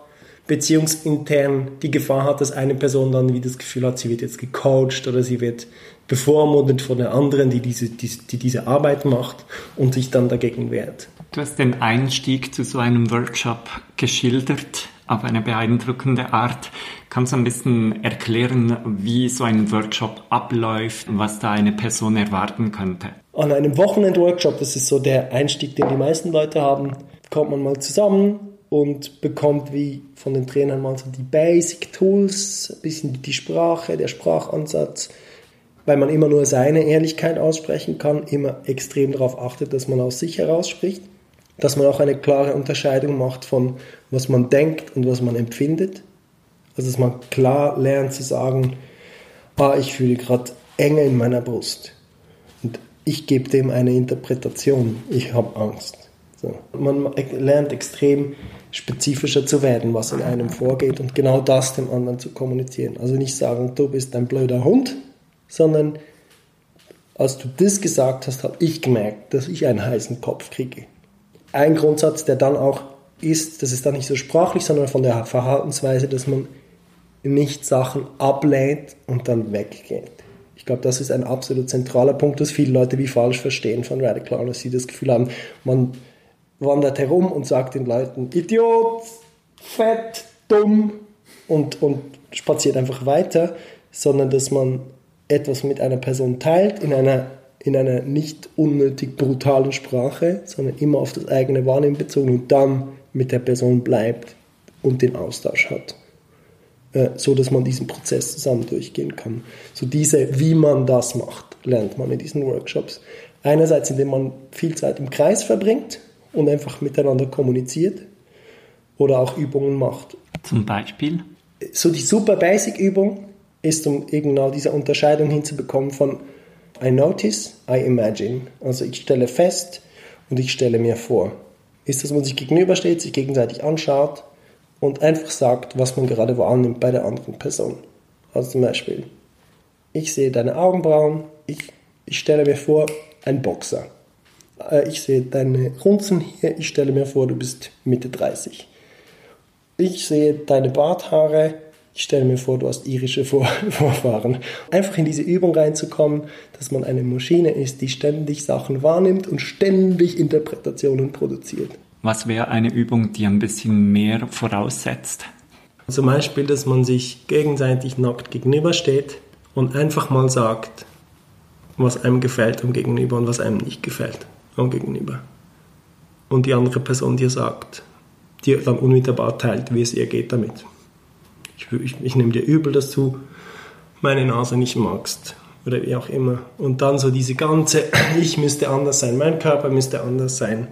beziehungsintern die Gefahr hat, dass eine Person dann wie das Gefühl hat, sie wird jetzt gecoacht oder sie wird bevormundet von der anderen, die diese, die, die diese Arbeit macht und sich dann dagegen wehrt.
Du hast den Einstieg zu so einem Workshop geschildert auf eine beeindruckende Art. Kannst du ein bisschen erklären, wie so ein Workshop abläuft, was da eine Person erwarten könnte?
An einem Wochenend-Workshop, das ist so der Einstieg, den die meisten Leute haben, kommt man mal zusammen und bekommt wie von den Trainern mal so die Basic Tools, ein bisschen die Sprache, der Sprachansatz, weil man immer nur seine Ehrlichkeit aussprechen kann, immer extrem darauf achtet, dass man aus sich heraus spricht dass man auch eine klare Unterscheidung macht von was man denkt und was man empfindet. Also dass man klar lernt zu sagen, ah, ich fühle gerade Enge in meiner Brust. Und ich gebe dem eine Interpretation. Ich habe Angst. So. Man lernt extrem spezifischer zu werden, was in einem vorgeht und genau das dem anderen zu kommunizieren. Also nicht sagen, du bist ein blöder Hund, sondern als du das gesagt hast, habe ich gemerkt, dass ich einen heißen Kopf kriege ein Grundsatz, der dann auch ist, das ist dann nicht so sprachlich, sondern von der Verhaltensweise, dass man nicht Sachen ablehnt und dann weggeht. Ich glaube, das ist ein absolut zentraler Punkt, das viele Leute wie falsch verstehen von Radical dass sie das Gefühl haben, man wandert herum und sagt den Leuten Idiot, fett, dumm und, und spaziert einfach weiter, sondern dass man etwas mit einer Person teilt in einer in einer nicht unnötig brutalen Sprache, sondern immer auf das eigene Wahrnehmen bezogen und dann mit der Person bleibt und den Austausch hat, äh, so dass man diesen Prozess zusammen durchgehen kann. So diese, wie man das macht, lernt man in diesen Workshops. Einerseits, indem man viel Zeit im Kreis verbringt und einfach miteinander kommuniziert oder auch Übungen macht.
Zum Beispiel?
So die super Basic Übung ist, um genau diese Unterscheidung hinzubekommen von I notice, I imagine. Also ich stelle fest und ich stelle mir vor. Ist, dass man sich gegenübersteht, sich gegenseitig anschaut und einfach sagt, was man gerade wahrnimmt bei der anderen Person. Also zum Beispiel, ich sehe deine Augenbrauen, ich, ich stelle mir vor, ein Boxer. Äh, ich sehe deine Runzen hier, ich stelle mir vor, du bist Mitte 30. Ich sehe deine Barthaare, ich stelle mir vor, du hast irische Vor Vorfahren. Einfach in diese Übung reinzukommen, dass man eine Maschine ist, die ständig Sachen wahrnimmt und ständig Interpretationen produziert.
Was wäre eine Übung, die ein bisschen mehr voraussetzt?
Zum Beispiel, dass man sich gegenseitig nackt gegenübersteht und einfach mal sagt, was einem gefällt am Gegenüber und was einem nicht gefällt am Gegenüber. Und die andere Person dir sagt, dir dann unmittelbar teilt, wie es ihr geht damit. Ich, ich, ich nehme dir übel, dass du meine Nase nicht magst oder wie auch immer. Und dann so diese ganze, ich müsste anders sein, mein Körper müsste anders sein.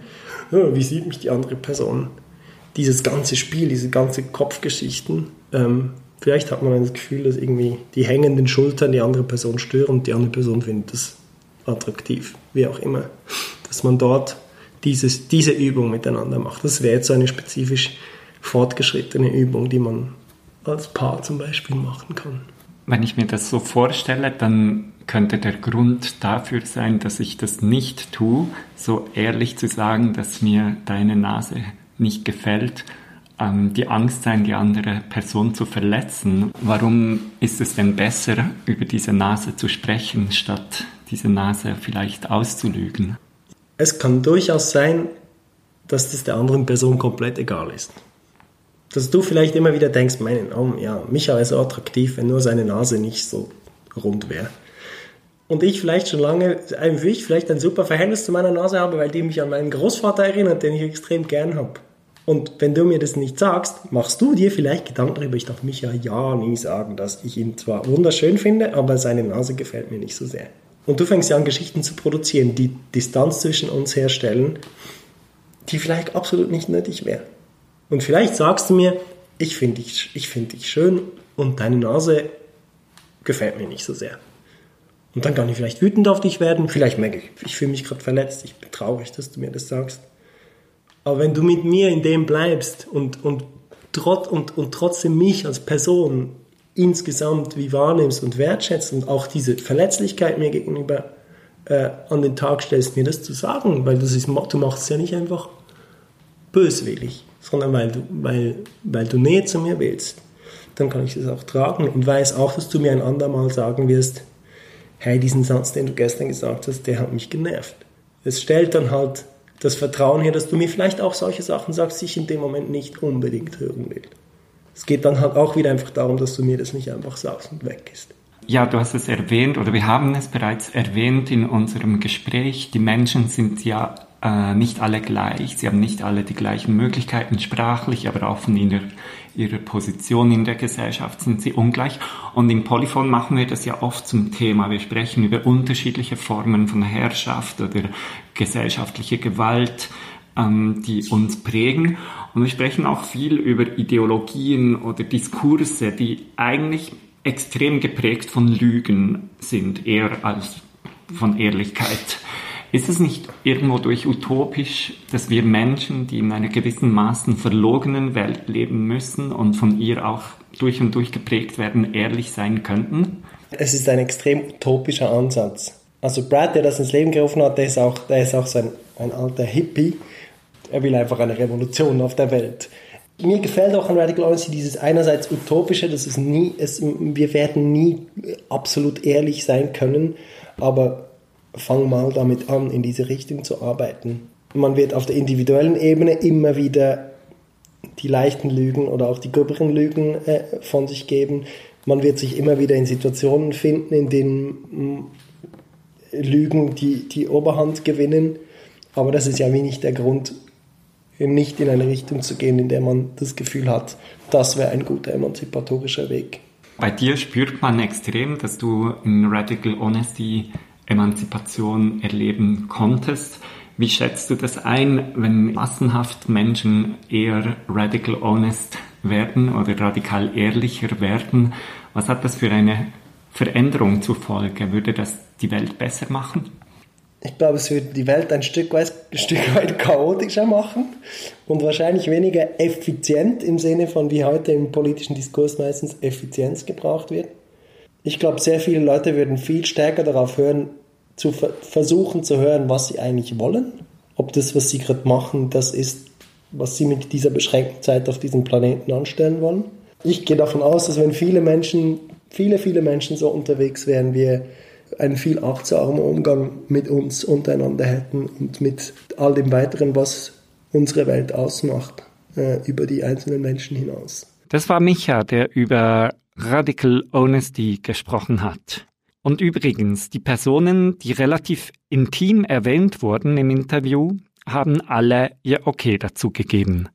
Wie sieht mich die andere Person? Dieses ganze Spiel, diese ganze Kopfgeschichten. Ähm, vielleicht hat man das Gefühl, dass irgendwie die hängenden Schultern die andere Person stören und die andere Person findet das attraktiv, wie auch immer. Dass man dort dieses, diese Übung miteinander macht. Das wäre jetzt so eine spezifisch fortgeschrittene Übung, die man als Paar zum Beispiel machen kann.
Wenn ich mir das so vorstelle, dann könnte der Grund dafür sein, dass ich das nicht tue, so ehrlich zu sagen, dass mir deine Nase nicht gefällt, ähm, die Angst sein, die andere Person zu verletzen. Warum ist es denn besser, über diese Nase zu sprechen, statt diese Nase vielleicht auszulügen?
Es kann durchaus sein, dass das der anderen Person komplett egal ist dass du vielleicht immer wieder denkst, meinen, oh, ja, Micha wäre so attraktiv, wenn nur seine Nase nicht so rund wäre. Und ich vielleicht schon lange, wie ich vielleicht ein super Verhältnis zu meiner Nase habe, weil die mich an meinen Großvater erinnert, den ich extrem gern habe. Und wenn du mir das nicht sagst, machst du dir vielleicht Gedanken darüber. Ich darf Micha ja nie sagen, dass ich ihn zwar wunderschön finde, aber seine Nase gefällt mir nicht so sehr. Und du fängst ja an, Geschichten zu produzieren, die Distanz zwischen uns herstellen, die vielleicht absolut nicht nötig wäre. Und vielleicht sagst du mir, ich finde dich, ich find dich schön und deine Nase gefällt mir nicht so sehr. Und dann kann ich vielleicht wütend auf dich werden, vielleicht merke ich, ich fühle mich gerade verletzt, ich bin traurig, dass du mir das sagst. Aber wenn du mit mir in dem bleibst und, und, trot, und, und trotzdem mich als Person insgesamt wie wahrnimmst und wertschätzt und auch diese Verletzlichkeit mir gegenüber äh, an den Tag stellst, mir das zu sagen, weil das ist, du machst es ja nicht einfach böswillig sondern weil du, weil, weil du Nähe zu mir willst, dann kann ich das auch tragen und weiß auch, dass du mir ein andermal sagen wirst, hey, diesen Satz, den du gestern gesagt hast, der hat mich genervt. Es stellt dann halt das Vertrauen her, dass du mir vielleicht auch solche Sachen sagst, die ich in dem Moment nicht unbedingt hören will. Es geht dann halt auch wieder einfach darum, dass du mir das nicht einfach sagst und weg ist.
Ja, du hast es erwähnt oder wir haben es bereits erwähnt in unserem Gespräch. Die Menschen sind ja äh, nicht alle gleich. Sie haben nicht alle die gleichen Möglichkeiten sprachlich, aber auch von ihrer, ihrer Position in der Gesellschaft sind sie ungleich. Und im Polyphon machen wir das ja oft zum Thema. Wir sprechen über unterschiedliche Formen von Herrschaft oder gesellschaftliche Gewalt ähm, die uns prägen. Und wir sprechen auch viel über Ideologien oder Diskurse, die eigentlich extrem geprägt von Lügen sind, eher als von Ehrlichkeit. Ist es nicht irgendwo durch utopisch, dass wir Menschen, die in einer gewissen Maßen verlogenen Welt leben müssen und von ihr auch durch und durch geprägt werden, ehrlich sein könnten?
Es ist ein extrem utopischer Ansatz. Also Brad, der das ins Leben gerufen hat, der ist auch, der ist auch so ein, ein alter Hippie. Er will einfach eine Revolution auf der Welt. Mir gefällt auch an Radical Honesty dieses einerseits utopische, dass es nie, es, wir werden nie absolut ehrlich sein können, aber fang mal damit an, in diese Richtung zu arbeiten. Man wird auf der individuellen Ebene immer wieder die leichten Lügen oder auch die gröberen Lügen äh, von sich geben. Man wird sich immer wieder in Situationen finden, in denen mm, Lügen die, die Oberhand gewinnen. Aber das ist ja wie nicht der Grund, nicht in eine Richtung zu gehen, in der man das Gefühl hat, das wäre ein guter emanzipatorischer Weg.
Bei dir spürt man extrem, dass du in Radical Honesty Emanzipation erleben konntest. Wie schätzt du das ein, wenn massenhaft Menschen eher radical honest werden oder radikal ehrlicher werden? Was hat das für eine Veränderung zur Folge? Würde das die Welt besser machen?
Ich glaube, es würde die Welt ein Stück weit, ein Stück weit chaotischer machen und wahrscheinlich weniger effizient im Sinne von, wie heute im politischen Diskurs meistens Effizienz gebraucht wird. Ich glaube, sehr viele Leute würden viel stärker darauf hören, zu ver versuchen zu hören, was sie eigentlich wollen. Ob das, was sie gerade machen, das ist, was sie mit dieser beschränkten Zeit auf diesem Planeten anstellen wollen. Ich gehe davon aus, dass wenn viele Menschen, viele, viele Menschen so unterwegs wären, wir einen viel achtsamen Umgang mit uns untereinander hätten und mit all dem Weiteren, was unsere Welt ausmacht, äh, über die einzelnen Menschen hinaus.
Das war Micha, der über Radical Honesty gesprochen hat. Und übrigens, die Personen, die relativ intim erwähnt wurden im Interview, haben alle ihr Okay dazu gegeben.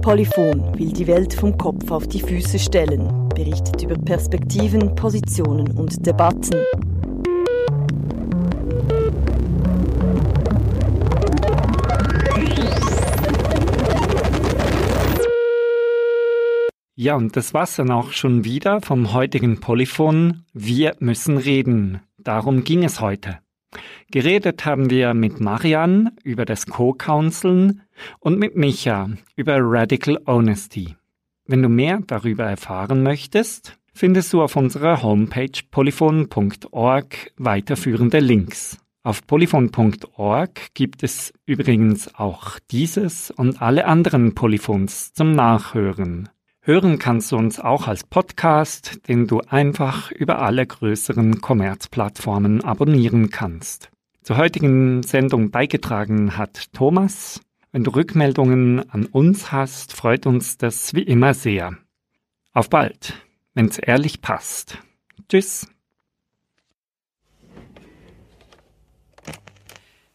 Polyphon will die Welt vom Kopf auf die Füße stellen, berichtet über Perspektiven, Positionen und Debatten.
Ja, und das war's dann auch schon wieder vom heutigen Polyphon. Wir müssen reden. Darum ging es heute. Geredet haben wir mit Marian über das Co-Counseln und mit Micha über Radical Honesty. Wenn du mehr darüber erfahren möchtest, findest du auf unserer Homepage polyphon.org weiterführende Links. Auf polyphon.org gibt es übrigens auch dieses und alle anderen Polyphons zum Nachhören. Hören kannst du uns auch als Podcast, den du einfach über alle größeren Kommerzplattformen abonnieren kannst. Zur heutigen Sendung beigetragen hat Thomas. Wenn du Rückmeldungen an uns hast, freut uns das wie immer sehr. Auf bald, wenn's ehrlich passt. Tschüss.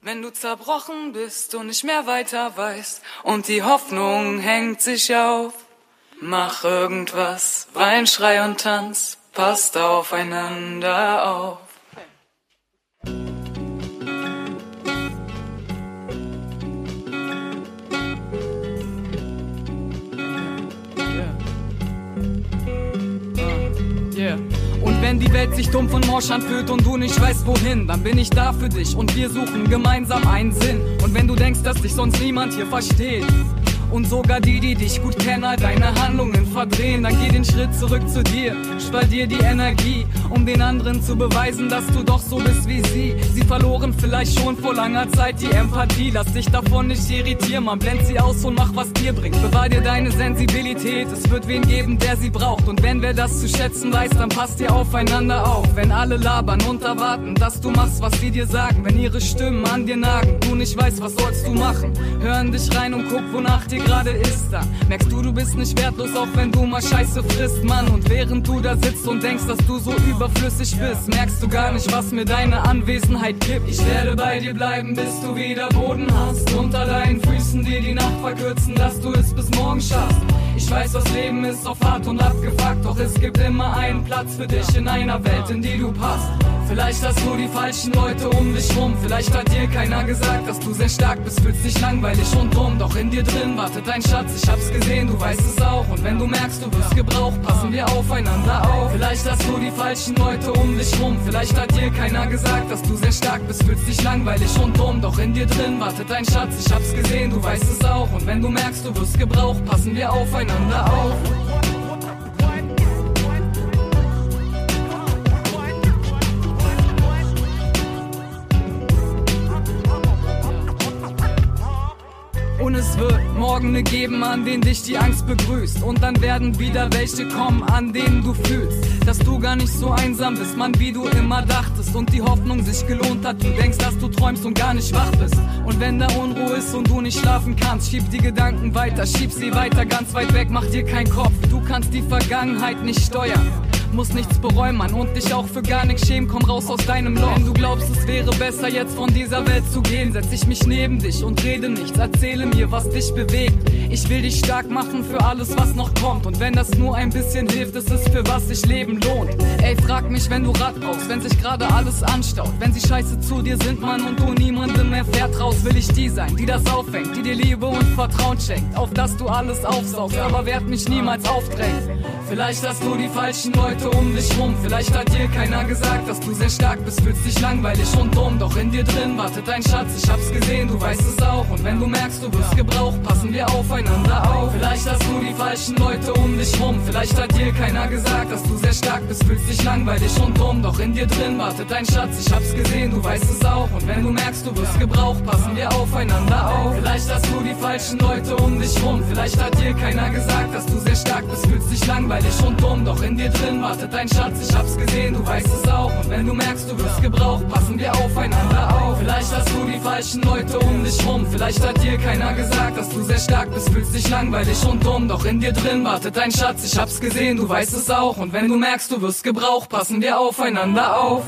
Wenn du zerbrochen bist und nicht mehr weiter weißt und die Hoffnung hängt sich auf, mach irgendwas, Wein, Schrei und Tanz, passt aufeinander auf. Und wenn die Welt sich dumpf und morsch anfühlt und du nicht weißt wohin, dann bin ich da für dich und wir suchen gemeinsam einen Sinn. Und wenn du denkst, dass dich sonst niemand hier versteht, und sogar die, die dich gut kennen, all deine Handlungen verdrehen. Dann geh den Schritt zurück zu dir, spar dir die Energie, um den anderen zu beweisen, dass du doch so bist wie sie. Sie verloren vielleicht schon vor langer Zeit die Empathie. Lass dich davon nicht irritieren, man blend sie aus und mach, was dir bringt. Bewahr dir deine Sensibilität, es wird wen geben, der sie braucht. Und wenn wer das zu schätzen weiß, dann passt ihr aufeinander auf. Wenn alle labern und erwarten, dass du machst, was sie dir sagen. Wenn ihre Stimmen an dir nagen, du nicht weißt, was sollst du machen. Hören dich rein und guck, wonach dir dir gerade ist da. Merkst du, du bist nicht wertlos, auch wenn du mal Scheiße frisst, Mann. Und während du da sitzt und denkst, dass du so überflüssig bist, merkst du gar nicht, was mir deine Anwesenheit gibt. Ich werde bei dir bleiben, bis du wieder Boden hast. Unter deinen Füßen dir die Nacht verkürzen, dass du es bis morgen schaffst. Ich weiß, das Leben ist auf hart und abgefuckt, doch es gibt immer einen Platz für dich in einer Welt, in die du passt. Vielleicht hast du die falschen Leute um dich rum. Vielleicht hat dir keiner gesagt, dass du sehr stark bist, fühlst dich langweilig und dumm. Doch in dir drin wartet ein Schatz, ich hab's gesehen, du weißt es auch. Und wenn du merkst, du wirst gebraucht, passen wir aufeinander auf. Vielleicht hast du die falschen Leute um dich rum. Vielleicht hat dir keiner gesagt, dass du sehr stark bist, fühlst dich langweilig und dumm. Doch in dir drin wartet ein Schatz, ich hab's gesehen, du weißt es auch. Und wenn du merkst, du wirst gebraucht, passen wir aufeinander auf. Und es wird morgen ne geben, an denen dich die Angst begrüßt. Und dann werden wieder welche kommen, an denen du fühlst, dass du gar nicht so einsam bist, Mann, wie du immer dachtest. Und die Hoffnung sich gelohnt hat, du denkst, dass du träumst und gar nicht wach bist. Und wenn da Unruhe ist und du nicht schlafen kannst, schieb die Gedanken weiter, schieb sie weiter, ganz weit weg, mach dir keinen Kopf. Du kannst die Vergangenheit nicht steuern. Muss nichts bereuen, Mann, und dich auch für gar nichts schämen. Komm raus aus deinem Loch. Wenn du glaubst, es wäre besser, jetzt von dieser Welt zu gehen, setz ich mich neben dich und rede nichts. Erzähle mir, was dich bewegt. Ich will dich stark machen für alles, was noch kommt. Und wenn das nur ein bisschen hilft, ist es für was sich Leben lohnt. Ey, frag mich, wenn du Rad brauchst, wenn sich gerade alles anstaut. Wenn sie scheiße zu dir sind, Mann, und du niemandem mehr vertraust, will ich die sein, die das auffängt, die dir Liebe und Vertrauen schenkt. Auf dass du alles aufsaugst, aber werd mich niemals aufdrängen. Vielleicht hast du die falschen Leute um dich rum. Vielleicht hat dir keiner gesagt, dass du sehr stark bist, fühlst dich langweilig und dumm. Doch in dir drin wartet ein Schatz, ich hab's gesehen, du weißt es auch. Und wenn du merkst, du wirst gebraucht, passen wir aufeinander auf. Vielleicht hast du die falschen Leute um dich rum. Vielleicht hat dir keiner gesagt, dass du sehr stark bist, fühlst dich langweilig und dumm. Doch in dir drin wartet ein Schatz, ich hab's gesehen, du weißt es auch. Und wenn du merkst, du wirst gebraucht, passen wir aufeinander auf. Vielleicht hast du die falschen Leute um dich rum. Vielleicht hat dir keiner gesagt, dass du sehr stark bist, fühlst dich langweilig und dumm, doch in dir drin wartet ein Schatz, ich hab's gesehen, du weißt es auch. Und wenn du merkst, du wirst gebraucht, passen wir aufeinander auf. Vielleicht hast du die falschen Leute um dich rum, vielleicht hat dir keiner gesagt, dass du sehr stark bist, fühlst dich langweilig und dumm, doch in dir drin wartet ein Schatz, ich hab's gesehen, du weißt es auch. Und wenn du merkst, du wirst gebraucht, passen wir aufeinander auf.